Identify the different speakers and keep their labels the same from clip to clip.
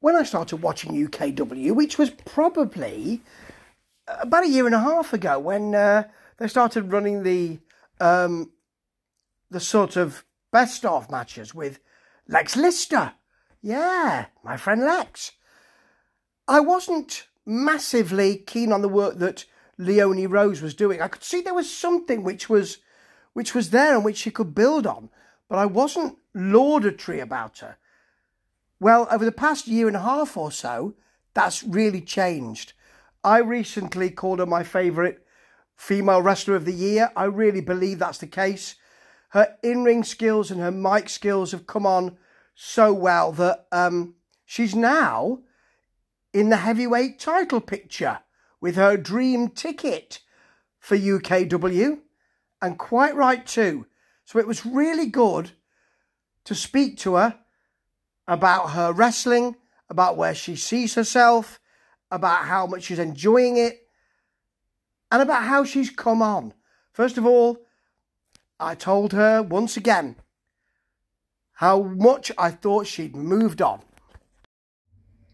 Speaker 1: when I started watching UKW, which was probably about a year and a half ago when uh, they started running the um, the sort of best of matches with Lex Lister. Yeah, my friend Lex. I wasn't massively keen on the work that Leonie Rose was doing. I could see there was something which was which was there and which she could build on, but I wasn't laudatory about her. Well, over the past year and a half or so, that's really changed. I recently called her my favourite female wrestler of the year. I really believe that's the case. Her in ring skills and her mic skills have come on so well that um, she's now in the heavyweight title picture with her dream ticket for UKW, and quite right too. So it was really good to speak to her about her wrestling, about where she sees herself, about how much she's enjoying it, and about how she's come on. First of all, I told her once again how much I thought she'd moved on.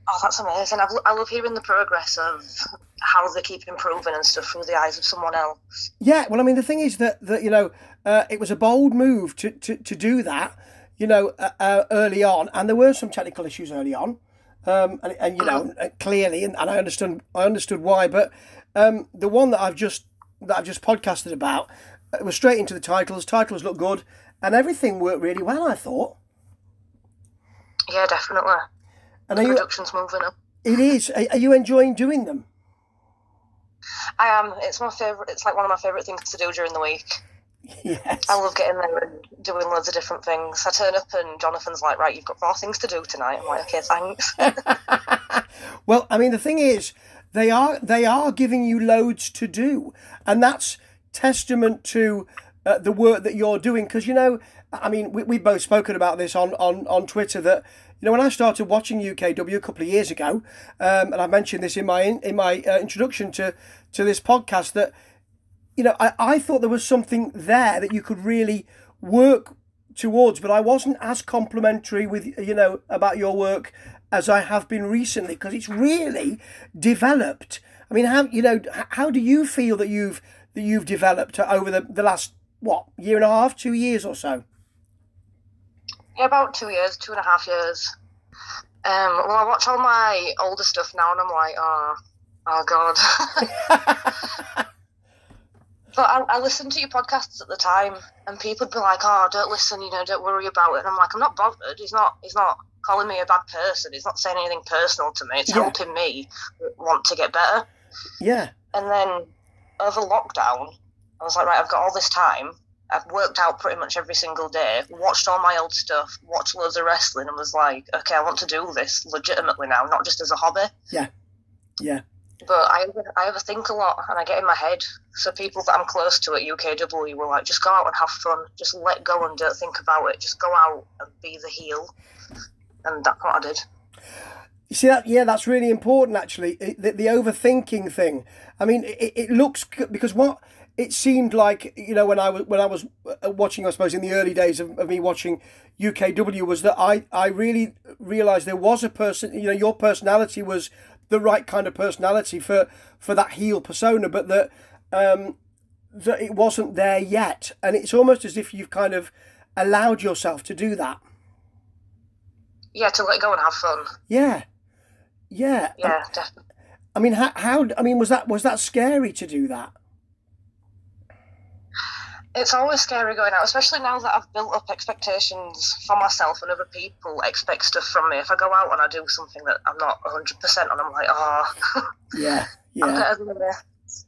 Speaker 2: Oh, that's amazing. I've, I love hearing the progress of how they keep improving and stuff through the eyes of someone else.
Speaker 1: Yeah, well, I mean, the thing is that, that you know, uh, it was a bold move to, to, to do that, you know, uh, uh, early on, and there were some technical issues early on. Um, and, and you know uh-huh. clearly, and, and I understood I understood why. But um, the one that I've just that I've just podcasted about it was straight into the titles. Titles look good, and everything worked really well. I thought.
Speaker 2: Yeah, definitely. And the production's you, moving up.
Speaker 1: It is. Are, are you enjoying doing them?
Speaker 2: I am. It's my favorite. It's like one of my favorite things to do during the week. Yes. I love getting there and doing loads of different things. I turn up and Jonathan's like, right, you've got four things to do tonight. I'm like, okay, thanks.
Speaker 1: well, I mean, the thing is, they are they are giving you loads to do, and that's testament to uh, the work that you're doing. Because you know, I mean, we we both spoken about this on on on Twitter that you know, when I started watching UKW a couple of years ago, um, and I mentioned this in my in, in my uh, introduction to to this podcast, that you know, I, I thought there was something there that you could really work towards, but I wasn't as complimentary with you know about your work as I have been recently because it's really developed. I mean, how you know how do you feel that you've that you've developed over the, the last what year and a half, two years or so?
Speaker 2: Yeah, about two years, two and a half years. Um, well, I watch all my older stuff now, and I'm like, oh, oh god. but I, I listened to your podcasts at the time, and people would be like, "Oh, don't listen, you know, don't worry about it." And I'm like, I'm not bothered. He's not. He's not calling me a bad person. He's not saying anything personal to me. It's yeah. helping me want to get better.
Speaker 1: Yeah.
Speaker 2: And then over lockdown, I was like, right, I've got all this time. I've worked out pretty much every single day, watched all my old stuff, watched loads of wrestling, and was like, okay, I want to do this legitimately now, not just as a hobby.
Speaker 1: Yeah, yeah.
Speaker 2: But I I overthink a lot, and I get in my head. So people that I'm close to at UKW were like, just go out and have fun, just let go and don't think about it, just go out and be the heel, and that's what I did.
Speaker 1: You see that? Yeah, that's really important. Actually, the, the overthinking thing. I mean, it, it looks because what it seemed like you know when I was when I was uh, watching, I suppose in the early days of, of me watching UKW was that I I really realised there was a person. You know, your personality was the right kind of personality for for that heel persona, but that um, that it wasn't there yet, and it's almost as if you've kind of allowed yourself to do that.
Speaker 2: Yeah, to let go and have fun.
Speaker 1: Yeah, yeah,
Speaker 2: yeah, um, definitely.
Speaker 1: I mean, how, how? I mean, was that was that scary to do that?
Speaker 2: It's always scary going out, especially now that I've built up expectations for myself and other people expect stuff from me. If I go out and I do something that I'm not 100% on, I'm like, oh,
Speaker 1: yeah, yeah. I'm better than
Speaker 2: this.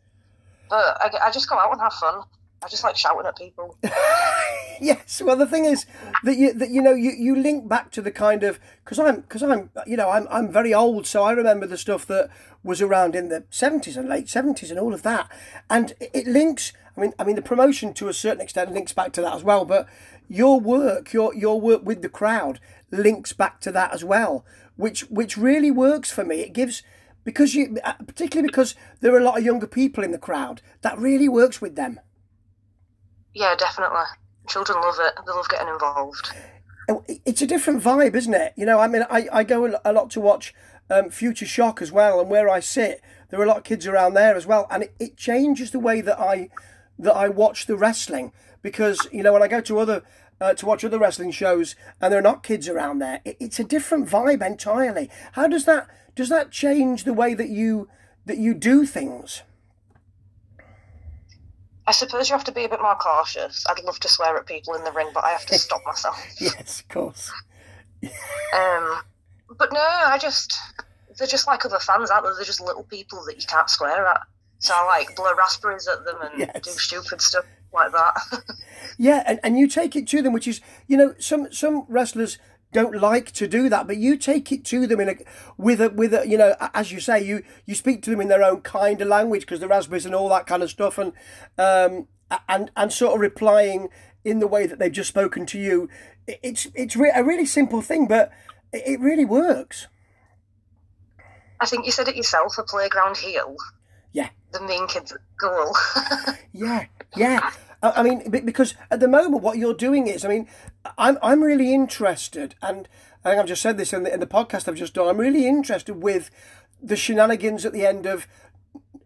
Speaker 2: But I, I just go out and have fun. I just like shouting at people.
Speaker 1: yes. Well, the thing is that you that you know you, you link back to the kind of because I'm because I'm you know I'm I'm very old, so I remember the stuff that was around in the seventies and late seventies and all of that, and it links. I mean, I mean the promotion to a certain extent links back to that as well, but your work, your your work with the crowd links back to that as well, which which really works for me. It gives because you particularly because there are a lot of younger people in the crowd that really works with them.
Speaker 2: Yeah, definitely. Children love it. They love getting involved.
Speaker 1: it's a different vibe, isn't it? You know, I mean, I, I go a lot to watch um, Future Shock as well, and where I sit, there are a lot of kids around there as well, and it, it changes the way that I that I watch the wrestling because you know when I go to other uh, to watch other wrestling shows and there are not kids around there, it, it's a different vibe entirely. How does that does that change the way that you that you do things?
Speaker 2: I suppose you have to be a bit more cautious. I'd love to swear at people in the ring, but I have to stop myself.
Speaker 1: yes, of course.
Speaker 2: um, but no, I just they're just like other fans out there. They're just little people that you can't swear at. So I like blow raspberries at them and yes. do stupid stuff like that.
Speaker 1: yeah, and, and you take it to them, which is you know some some wrestlers don't like to do that, but you take it to them in a with a with a you know as you say you you speak to them in their own kind of language because the raspberries and all that kind of stuff and um and and sort of replying in the way that they've just spoken to you. It's it's re- a really simple thing, but it really works.
Speaker 2: I think you said it yourself, a playground heel.
Speaker 1: Yeah.
Speaker 2: The main kids at school.
Speaker 1: yeah, yeah. I mean, because at the moment, what you're doing is, I mean, I'm I'm really interested, and I think I've just said this in the, in the podcast I've just done. I'm really interested with the shenanigans at the end of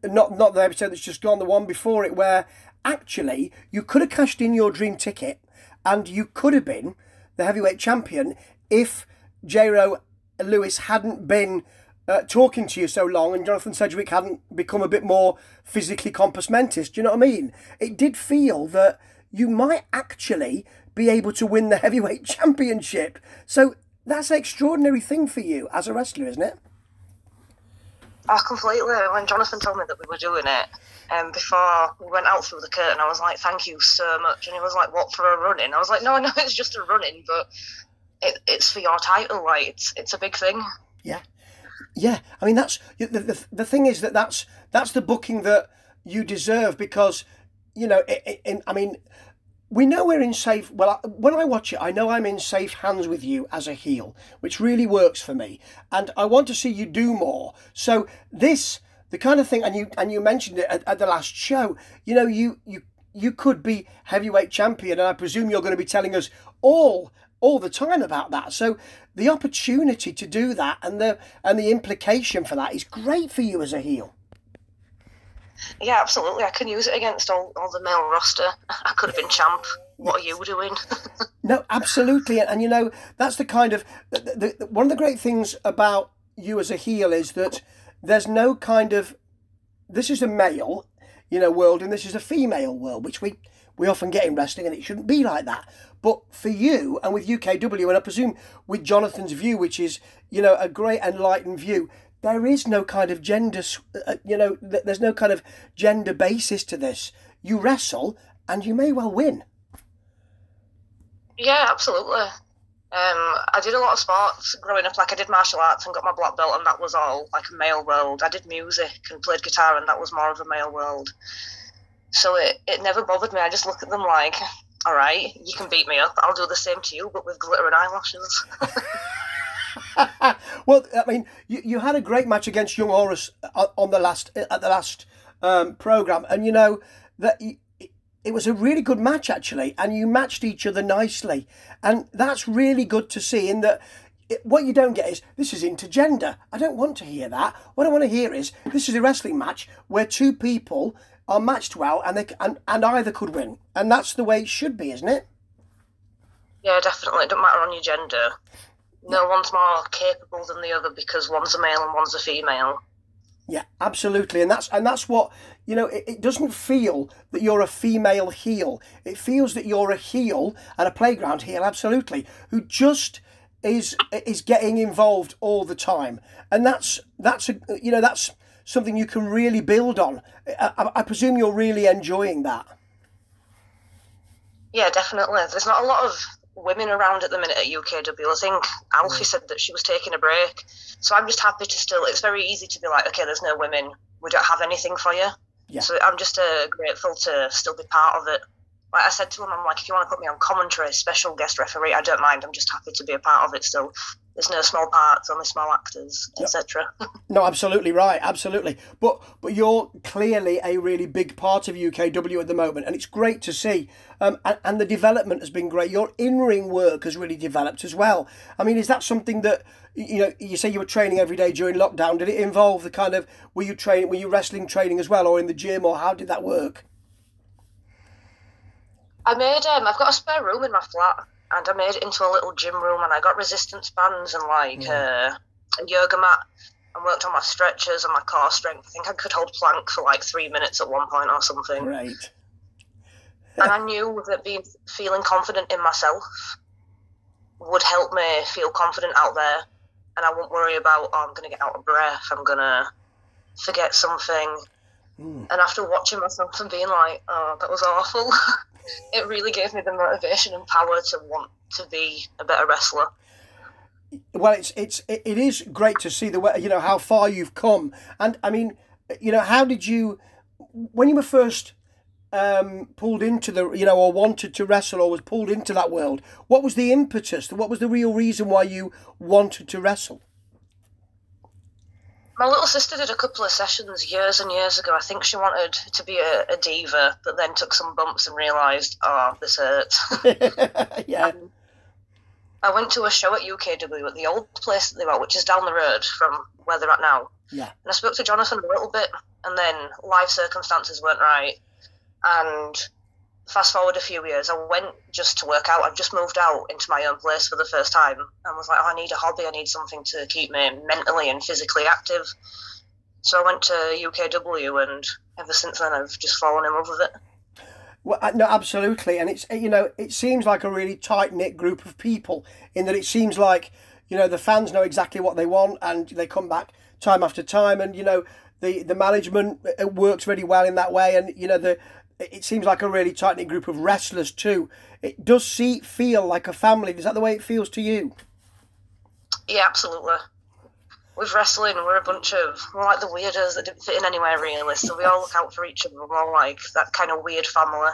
Speaker 1: not not the episode that's just gone, the one before it, where actually you could have cashed in your dream ticket, and you could have been the heavyweight champion if J-Ro Lewis hadn't been uh, talking to you so long and Jonathan Sedgwick hadn't become a bit more physically compos mentis. Do you know what I mean? It did feel that you might actually be able to win the heavyweight championship. So that's an extraordinary thing for you as a wrestler, isn't it?
Speaker 2: Oh, completely. When Jonathan told me that we were doing it, um, before we went out through the curtain, I was like, "Thank you so much." And he was like, "What for a running?" I was like, "No, no, it's just a running, but it, it's for your title. Like, it's it's a big thing."
Speaker 1: Yeah, yeah, I mean that's the, the, the thing is that that's that's the booking that you deserve because you know in, I mean we know we're in safe well when I watch it I know I'm in safe hands with you as a heel which really works for me. And I want to see you do more. So this the kind of thing and you and you mentioned it at, at the last show you know you you you could be heavyweight champion and I presume you're going to be telling us all all the time about that. So the opportunity to do that and the and the implication for that is great for you as a heel.
Speaker 2: Yeah, absolutely. I can use it against all, all the male roster. I could have been champ. What are you doing?
Speaker 1: no, absolutely. And, and, you know, that's the kind of the, the, one of the great things about you as a heel is that there's no kind of this is a male, you know, world and this is a female world, which we we often get in wrestling, and it shouldn't be like that. But for you and with UKW, and I presume with Jonathan's view, which is, you know, a great enlightened view, there is no kind of gender, uh, you know, there's no kind of gender basis to this. You wrestle and you may well win.
Speaker 2: Yeah, absolutely. Um, I did a lot of sports growing up. Like I did martial arts and got my black belt, and that was all like a male world. I did music and played guitar, and that was more of a male world. So it, it never bothered me. I just look at them like, all right, you can beat me up. I'll do the same to you, but with glitter and eyelashes.
Speaker 1: well, I mean, you, you had a great match against Young Horus uh, on the last at the last um, program, and you know that it was a really good match actually, and you matched each other nicely, and that's really good to see. In that, it, what you don't get is this is intergender. I don't want to hear that. What I want to hear is this is a wrestling match where two people are matched well, and they and, and either could win, and that's the way it should be, isn't it?
Speaker 2: Yeah, definitely. It doesn't matter on your gender. No one's more capable than the other because one's a male and one's a female.
Speaker 1: Yeah, absolutely, and that's and that's what you know. It, it, doesn't feel that you're a female heel. It feels that you're a heel and a playground heel, absolutely, who just is is getting involved all the time, and that's that's a you know that's something you can really build on. I, I presume you're really enjoying that.
Speaker 2: Yeah, definitely. There's not a lot of women around at the minute at UKW. I think Alfie mm. said that she was taking a break. So I'm just happy to still, it's very easy to be like, okay, there's no women. We don't have anything for you. Yeah. So I'm just uh, grateful to still be part of it. Like I said to him, I'm like, if you want to put me on commentary, special guest referee, I don't mind. I'm just happy to be a part of it still. There's no small parts, only small actors, etc.
Speaker 1: No, absolutely right, absolutely. But but you're clearly a really big part of UKW at the moment, and it's great to see. Um, and, and the development has been great. Your in-ring work has really developed as well. I mean, is that something that you know? You say you were training every day during lockdown. Did it involve the kind of were you training? Were you wrestling training as well, or in the gym, or how did that work?
Speaker 2: I made um, I've got a spare room in my flat, and I made it into a little gym room, and I got resistance bands and like uh, a yoga mat, and worked on my stretches and my core strength. I think I could hold plank for like three minutes at one point or something.
Speaker 1: Right.
Speaker 2: and I knew that being feeling confident in myself would help me feel confident out there, and I won't worry about oh, I'm going to get out of breath, I'm going to forget something.
Speaker 1: Mm.
Speaker 2: And after watching myself and being like, oh, that was awful, it really gave me the motivation and power to want to be a better wrestler.
Speaker 1: Well, it's it's it is great to see the way you know how far you've come, and I mean, you know, how did you when you were first um, pulled into the you know or wanted to wrestle or was pulled into that world? What was the impetus? What was the real reason why you wanted to wrestle?
Speaker 2: My little sister did a couple of sessions years and years ago. I think she wanted to be a, a diva, but then took some bumps and realised, oh, this hurts.
Speaker 1: yeah.
Speaker 2: Um, I went to a show at UKW at the old place that they were, which is down the road from where they're at now.
Speaker 1: Yeah.
Speaker 2: And I spoke to Jonathan a little bit, and then life circumstances weren't right. And fast forward a few years, I went just to work out. I've just moved out into my own place for the first time and was like, oh, I need a hobby. I need something to keep me mentally and physically active. So I went to UKW, and ever since then, I've just fallen in love with it.
Speaker 1: Well, uh, no, absolutely, and it's you know it seems like a really tight knit group of people in that it seems like you know the fans know exactly what they want and they come back time after time, and you know the the management it works really well in that way, and you know the it seems like a really tight knit group of wrestlers too. It does see feel like a family. Is that the way it feels to you?
Speaker 2: Yeah, absolutely. With wrestling, we're a bunch of we're like the weirdos that didn't fit in anywhere really. So we all look out for each other. We're all like that kind of weird family.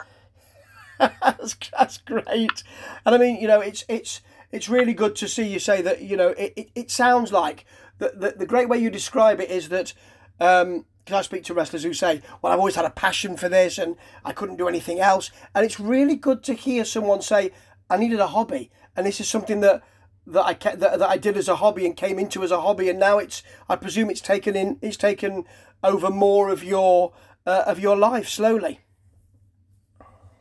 Speaker 1: that's, that's great. And I mean, you know, it's it's it's really good to see you say that. You know, it, it, it sounds like the, the the great way you describe it is that. Um, because I speak to wrestlers who say, "Well, I've always had a passion for this, and I couldn't do anything else." And it's really good to hear someone say, "I needed a hobby, and this is something that that I that, that I did as a hobby and came into as a hobby, and now it's I presume it's taken in it's taken over more of your uh, of your life slowly."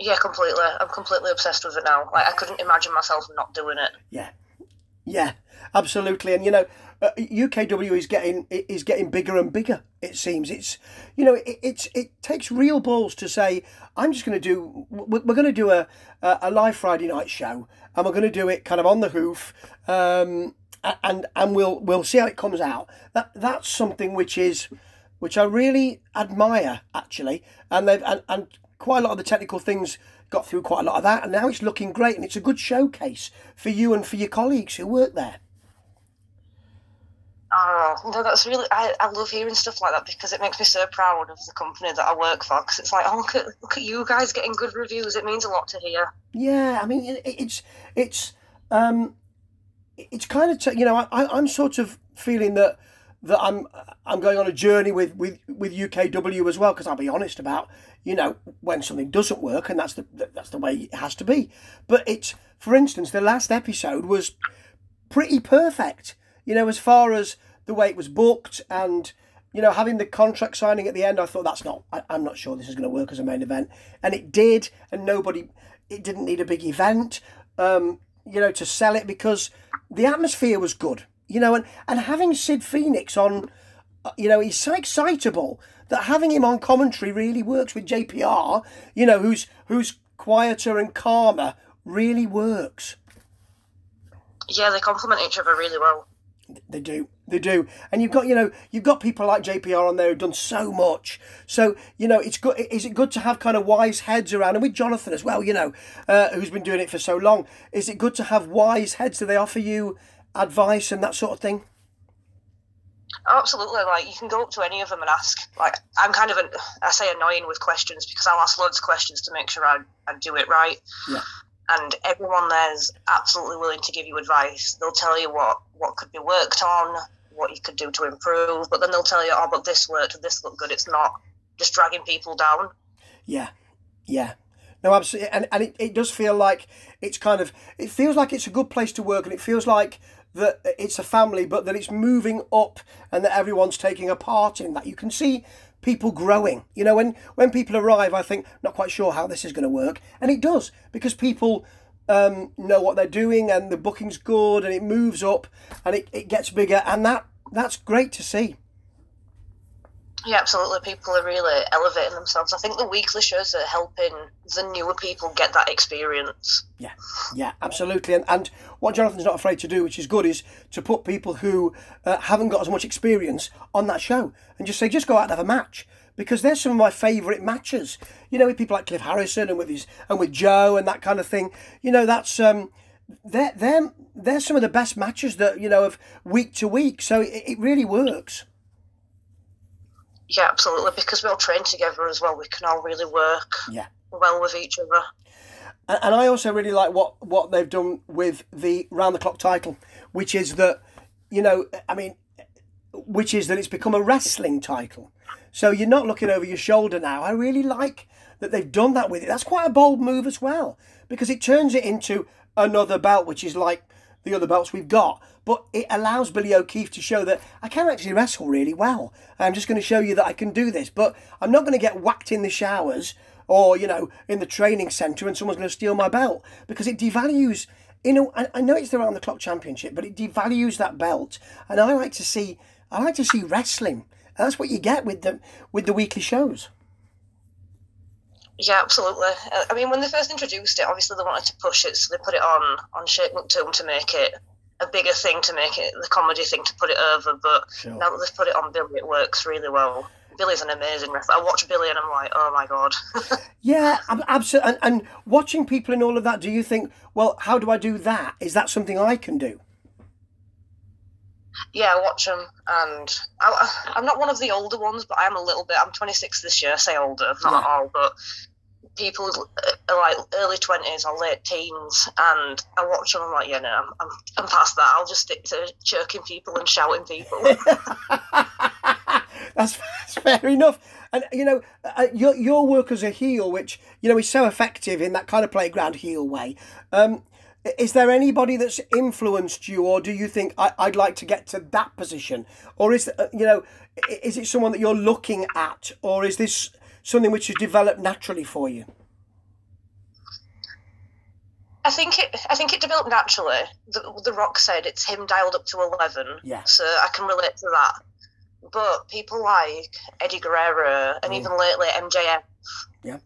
Speaker 2: Yeah, completely. I'm completely obsessed with it now. Like I couldn't imagine myself not doing it.
Speaker 1: Yeah, yeah, absolutely. And you know, uh, UKW is getting is getting bigger and bigger. It seems it's you know it, it's it takes real balls to say I'm just going to do we're going to do a a live Friday night show and we're going to do it kind of on the hoof. Um, and and we'll we'll see how it comes out. That that's something which is which I really admire actually, and they've and, and quite a lot of the technical things got through quite a lot of that, and now it's looking great, and it's a good showcase for you and for your colleagues who work there.
Speaker 2: Oh, no, that's really, I, I love hearing stuff like that because it makes me so proud of the company that I work for. Because it's like, oh, look at, look at you guys getting good reviews. It means a lot to hear.
Speaker 1: Yeah, I mean, it, it's, it's, um, it's kind of, t- you know, I, I'm sort of feeling that, that I'm, I'm going on a journey with, with, with UKW as well. Because I'll be honest about, you know, when something doesn't work, and that's the, that's the way it has to be. But it's, for instance, the last episode was pretty perfect you know, as far as the way it was booked and, you know, having the contract signing at the end, I thought that's not, I, am not sure this is going to work as a main event. And it did, and nobody, it didn't need a big event, um, you know, to sell it because the atmosphere was good, you know, and, and having Sid Phoenix on, uh, you know, he's so excitable that having him on commentary really works with JPR, you know, who's, who's quieter and calmer, really works.
Speaker 2: Yeah, they complement each other really well.
Speaker 1: They do, they do, and you've got you know you've got people like JPR on there who've done so much. So you know it's good. Is it good to have kind of wise heads around, and with Jonathan as well, you know, uh, who's been doing it for so long? Is it good to have wise heads? Do they offer you advice and that sort of thing?
Speaker 2: Absolutely. Like you can go up to any of them and ask. Like I'm kind of an I say annoying with questions because I'll ask loads of questions to make sure I, I do it right.
Speaker 1: Yeah.
Speaker 2: and everyone there's absolutely willing to give you advice. They'll tell you what what could be worked on, what you could do to improve, but then they'll tell you, oh, but this worked, this looked good. It's not just dragging people down.
Speaker 1: Yeah, yeah. No, absolutely, and and it, it does feel like it's kind of it feels like it's a good place to work, and it feels like that it's a family, but that it's moving up, and that everyone's taking a part in that. You can see people growing. You know, when when people arrive, I think not quite sure how this is going to work, and it does because people um, know what they're doing, and the booking's good, and it moves up, and it, it gets bigger, and that that's great to see.
Speaker 2: Yeah, absolutely. People are really elevating themselves. I think the weekly shows are helping the newer people get that experience.
Speaker 1: Yeah, yeah, absolutely. And, and what Jonathan's not afraid to do, which is good, is to put people who uh, haven't got as much experience on that show and just say, just go out and have a match. Because they're some of my favourite matches. You know, with people like Cliff Harrison and with his and with Joe and that kind of thing. You know, that's um, they're they're they're some of the best matches that you know of week to week. So it, it really works.
Speaker 2: Yeah, absolutely. Because we all train together as well, we can all really work
Speaker 1: yeah.
Speaker 2: well with each other.
Speaker 1: And, and I also really like what what they've done with the round the clock title, which is that you know, I mean, which is that it's become a wrestling title. So you're not looking over your shoulder now. I really like that they've done that with it. That's quite a bold move as well because it turns it into another belt, which is like the other belts we've got. But it allows Billy O'Keefe to show that I can actually wrestle really well. I'm just going to show you that I can do this. But I'm not going to get whacked in the showers or, you know, in the training centre and someone's going to steal my belt because it devalues. You know, I know it's the round the clock championship, but it devalues that belt. And I like to see, I like to see wrestling. And that's what you get with the with the weekly shows.
Speaker 2: Yeah, absolutely. Uh, I mean, when they first introduced it, obviously they wanted to push it, so they put it on on Shake McToom to make it a bigger thing, to make it the comedy thing, to put it over. But sure. now that they've put it on Billy, it works really well. Billy's an amazing wrestler. I watch Billy and I'm like, oh my god.
Speaker 1: yeah, absolutely. And, and watching people and all of that, do you think, well, how do I do that? Is that something I can do?
Speaker 2: yeah, I watch them, and I, am not one of the older ones, but I am a little bit. I'm 26 this year. I say older, not yeah. at all, but people are like early 20s or late teens, and I watch them. I'm like, yeah, no, I'm, I'm, I'm past that. I'll just stick to chirking people and shouting people.
Speaker 1: that's, that's fair enough. And you know, uh, your your work as a heel, which you know is so effective in that kind of playground heel way. Um, is there anybody that's influenced you, or do you think I, would like to get to that position, or is uh, you know, is it someone that you're looking at, or is this something which has developed naturally for you?
Speaker 2: I think it. I think it developed naturally. The, the Rock said it's him dialed up to eleven.
Speaker 1: Yeah.
Speaker 2: So I can relate to that. But people like Eddie Guerrero and mm. even lately MJF.
Speaker 1: Yeah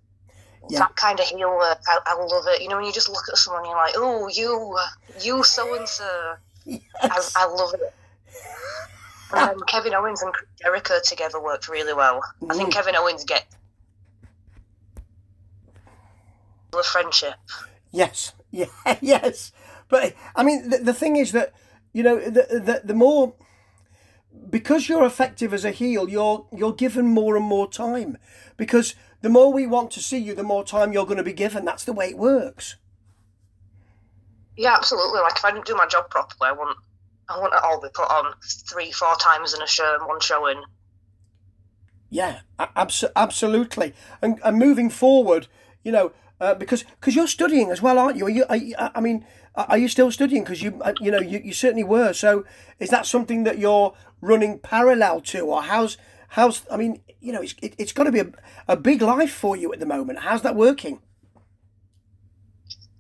Speaker 2: yeah. that kind of heel work. I, I, love it. You know, when you just look at someone, you're like, oh, you, you so and so. I love it. Um, Kevin Owens and Jericho together worked really well. I think mm. Kevin Owens get a friendship.
Speaker 1: Yes, yeah, yes. But I mean, the, the thing is that you know the, the the more because you're effective as a heel, you're you're given more and more time because the more we want to see you, the more time you're going to be given. That's the way it works.
Speaker 2: Yeah, absolutely. Like if I didn't do my job properly, I want I want it all be put on three, four times in a show and one showing.
Speaker 1: Yeah, abs- absolutely. And, and moving forward, you know, uh, because cause you're studying as well, aren't you? Are you, are you I mean, are you still studying? Because you, uh, you know, you, you certainly were. So, is that something that you're running parallel to, or how's how's? I mean, you know, it's it, has got to be a, a big life for you at the moment. How's that working?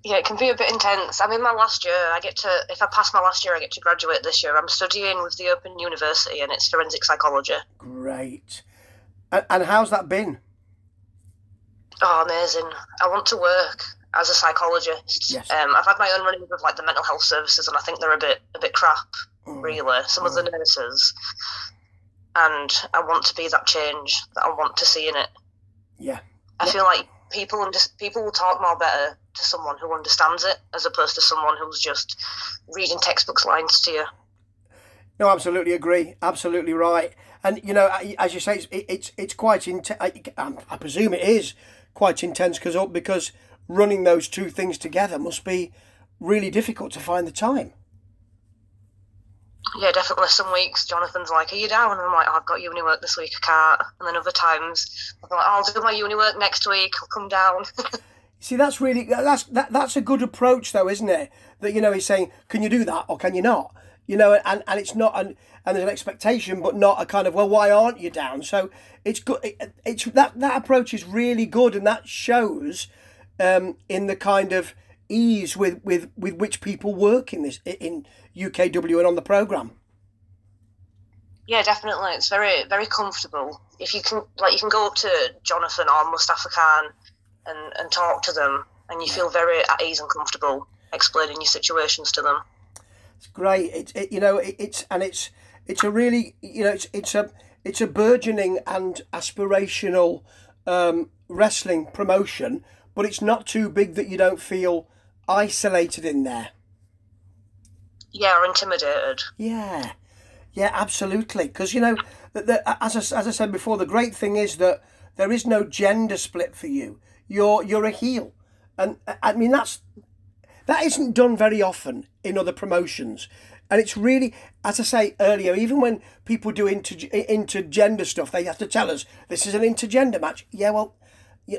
Speaker 2: Yeah, it can be a bit intense. I'm in my last year. I get to, if I pass my last year, I get to graduate this year. I'm studying with the Open University and it's forensic psychology.
Speaker 1: Great. And, and how's that been?
Speaker 2: Oh, amazing. I want to work as a psychologist.
Speaker 1: Yes.
Speaker 2: Um, I've had my own running with like the mental health services, and I think they're a bit a bit crap. Mm. Really, some mm. of the mm. nurses and I want to be that change that I want to see in it.
Speaker 1: Yeah.
Speaker 2: I feel like people under, people will talk more better to someone who understands it as opposed to someone who's just reading textbooks lines to you.
Speaker 1: No, absolutely agree. Absolutely right. And you know, as you say, it's it's, it's quite intense. I, I, presume it is quite intense because because running those two things together must be really difficult to find the time.
Speaker 2: Yeah, definitely. Some weeks Jonathan's like, "Are you down?" And I'm like, oh, "I've got uni work this week. I can't." And then other times I'm like, "I'll do my uni work next week. I'll come down."
Speaker 1: See, that's really that's that, that's a good approach, though, isn't it? That you know, he's saying, "Can you do that or can you not?" You know, and, and it's not an and there's an expectation, but not a kind of well, why aren't you down? So it's good. It, it's that that approach is really good, and that shows um, in the kind of ease with, with, with which people work in this in UKW and on the program.
Speaker 2: Yeah, definitely. It's very very comfortable. If you can like you can go up to Jonathan or Mustafa Khan and, and talk to them and you feel very at ease and comfortable explaining your situations to them.
Speaker 1: It's great. It's it, you know it, it's and it's it's a really you know it's it's a it's a burgeoning and aspirational um, wrestling promotion, but it's not too big that you don't feel isolated in there.
Speaker 2: Yeah, or intimidated.
Speaker 1: Yeah, yeah, absolutely. Because you know, the, the, as I, as I said before, the great thing is that there is no gender split for you. You're you're a heel, and I mean that's that isn't done very often in other promotions. And it's really, as I say earlier, even when people do inter intergender stuff, they have to tell us this is an intergender match. Yeah, well,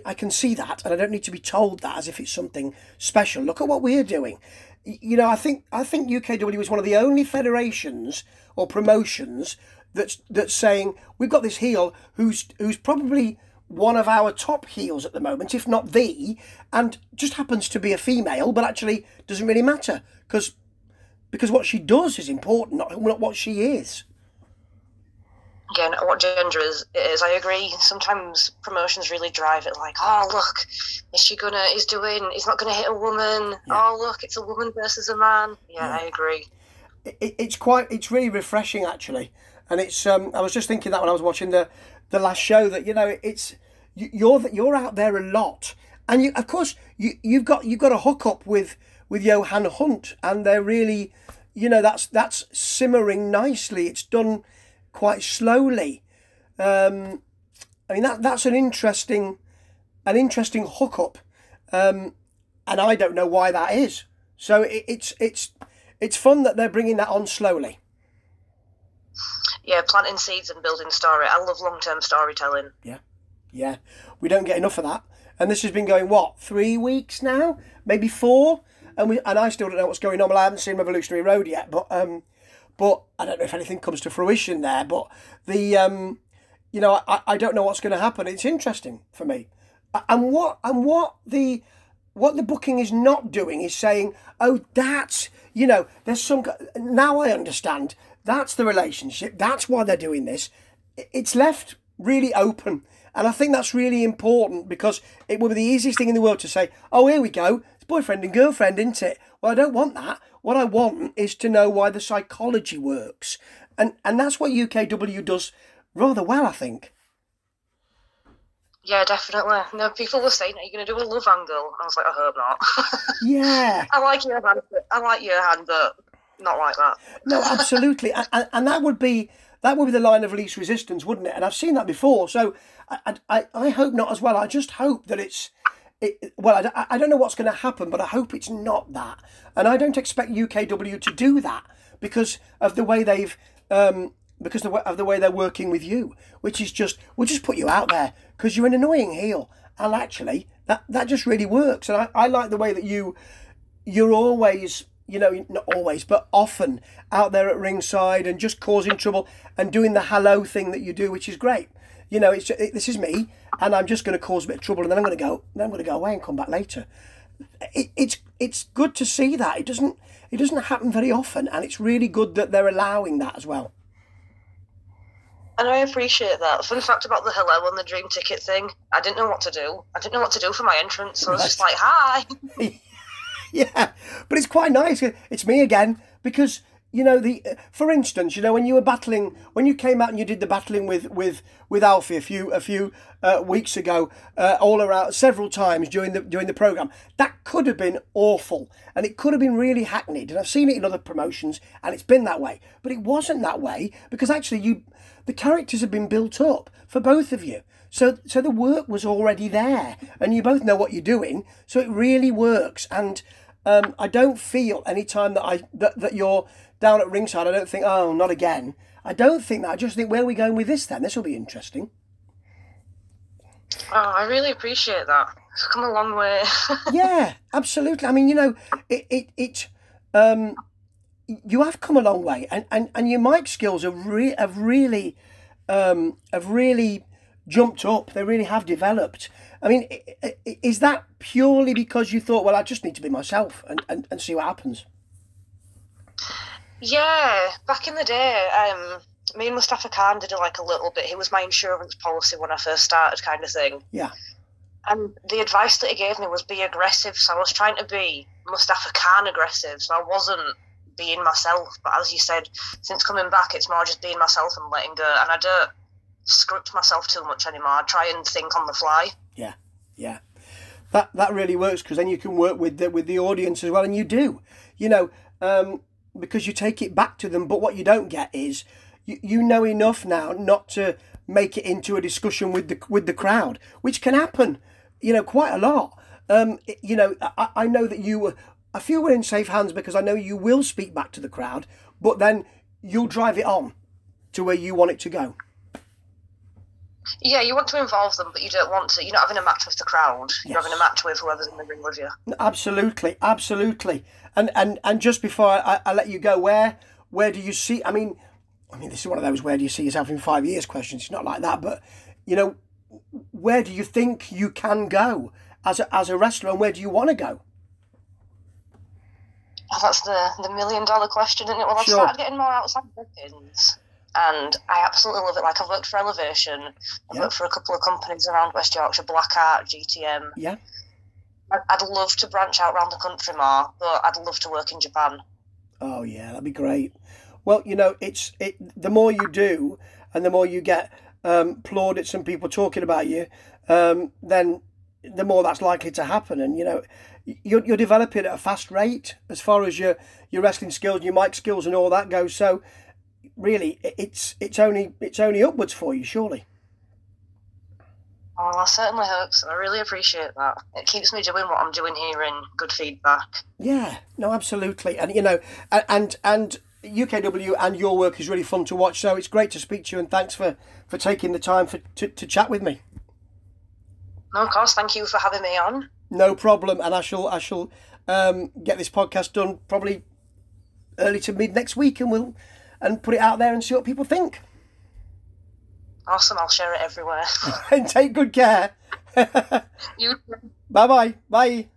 Speaker 1: I can see that, and I don't need to be told that as if it's something special. Look at what we're doing. You know, I think I think UKW is one of the only federations or promotions that's that's saying we've got this heel who's who's probably one of our top heels at the moment, if not the, and just happens to be a female, but actually doesn't really matter because because what she does is important, not, not what she is.
Speaker 2: Again what gender is is. I agree. Sometimes promotions really drive it like oh look is she gonna is doing is not gonna hit a woman. Yeah. oh look it's a woman versus a man. Yeah, yeah. i agree.
Speaker 1: It, it's quite it's really refreshing actually. And it's um i was just thinking that when i was watching the the last show that you know it's you're you're out there a lot and you of course you you've got you've got a hook up with with johan hunt and they're really you know that's that's simmering nicely it's done quite slowly. Um, I mean that that's an interesting an interesting hookup, um, and I don't know why that is. So it, it's it's it's fun that they're bringing that on slowly.
Speaker 2: Yeah, planting seeds and building story. I love long term storytelling.
Speaker 1: Yeah, yeah, we don't get enough of that, and this has been going what three weeks now, maybe four, and we and I still don't know what's going on. Well, I haven't seen Revolutionary Road yet, but um, but I don't know if anything comes to fruition there. But the, um, you know, I, I don't know what's going to happen. It's interesting for me, and what and what the what the booking is not doing is saying, oh, that's you know, there's some. Now I understand. That's the relationship. That's why they're doing this. It's left really open. And I think that's really important because it would be the easiest thing in the world to say, oh, here we go. It's boyfriend and girlfriend, isn't it? Well, I don't want that. What I want is to know why the psychology works. And and that's what UKW does rather well, I think.
Speaker 2: Yeah, definitely. No, people were saying, "Are you going to do a love angle?" I was like, "I hope not."
Speaker 1: yeah.
Speaker 2: I like your hand. I like your hand, but not like that.
Speaker 1: no, absolutely, and, and that would be that would be the line of least resistance, wouldn't it? And I've seen that before, so I I, I hope not as well. I just hope that it's it, well, I, I don't know what's going to happen, but I hope it's not that. And I don't expect UKW to do that because of the way they've, um, because of the way they're working with you, which is just, we'll just put you out there because you're an annoying heel. And actually, that, that just really works. And I, I like the way that you, you're always, you know, not always, but often out there at ringside and just causing trouble and doing the hello thing that you do, which is great. You know, it's it, this is me, and I'm just going to cause a bit of trouble, and then I'm going to go, then I'm going to go away and come back later. It, it's it's good to see that it doesn't it doesn't happen very often, and it's really good that they're allowing that as well.
Speaker 2: And I appreciate that. Fun fact about the hello and the dream ticket thing: I didn't know what to do. I didn't know what to do for my entrance, so I was just like, "Hi."
Speaker 1: yeah, but it's quite nice. It's me again because you know the for instance you know when you were battling when you came out and you did the battling with with with alfie a few a few uh, weeks ago uh, all around several times during the during the program that could have been awful and it could have been really hackneyed and i've seen it in other promotions and it's been that way but it wasn't that way because actually you the characters have been built up for both of you So so the work was already there, and you both know what you're doing. So it really works, and um, I don't feel any time that I that, that you're down at ringside. I don't think, oh, not again. I don't think that. I just think, where are we going with this then? This will be interesting.
Speaker 2: Oh, I really appreciate that. It's come a long way.
Speaker 1: yeah, absolutely. I mean, you know, it it, it um, you have come a long way, and, and, and your mic skills have re- have really um, have really jumped up. They really have developed. I mean, is that purely because you thought, well, I just need to be myself and, and, and see what happens?
Speaker 2: Yeah, back in the day, um, me and Mustafa Khan did like a little bit. He was my insurance policy when I first started, kind of thing.
Speaker 1: Yeah.
Speaker 2: And the advice that he gave me was be aggressive. So I was trying to be Mustafa Khan aggressive. So I wasn't being myself. But as you said, since coming back, it's more just being myself and letting go. And I don't script myself too much anymore. I try and think on the fly.
Speaker 1: Yeah, yeah. That that really works because then you can work with the with the audience as well, and you do. You know, um, because you take it back to them. But what you don't get is you, you know enough now not to make it into a discussion with the with the crowd, which can happen. You know, quite a lot. Um, you know, I, I know that you were. I feel we're in safe hands because I know you will speak back to the crowd, but then you'll drive it on to where you want it to go.
Speaker 2: Yeah, you want to involve them, but you don't want to. You're not having a match with the crowd. You're having a match with whoever's in the ring with you.
Speaker 1: Absolutely, absolutely. And and and just before I, I let you go, where where do you see? I mean, I mean, this is one of those where do you see yourself in five years questions. It's not like that, but you know, where do you think you can go as a, as a wrestler, and where do you want to go?
Speaker 2: Oh, that's the the million dollar question, isn't it? Well, I've sure. started getting more outside bookings and I absolutely love it. Like I've worked for Elevation, I've yeah. worked for a couple of companies around West Yorkshire, Black Art, GTM.
Speaker 1: Yeah.
Speaker 2: I'd love to branch out around the country more, but I'd love to work in Japan.
Speaker 1: Oh yeah, that'd be great. Well, you know, it's it. The more you do, and the more you get um, plaudits and people talking about you, um, then the more that's likely to happen. And you know, you're, you're developing at a fast rate as far as your your wrestling skills, your mic skills, and all that goes. So really, it's it's only it's only upwards for you, surely.
Speaker 2: Oh, I certainly hope so. I really appreciate that. It keeps me doing what I'm doing here in good feedback.
Speaker 1: Yeah, no, absolutely, and you know, and and UKW and your work is really fun to watch. So it's great to speak to you, and thanks for for taking the time for to, to chat with me.
Speaker 2: No, of course. Thank you for having me on.
Speaker 1: No problem, and I shall I shall um, get this podcast done probably early to mid next week, and we'll and put it out there and see what people think.
Speaker 2: Awesome, I'll share it everywhere.
Speaker 1: and take good care.
Speaker 2: you.
Speaker 1: Bye-bye. Bye.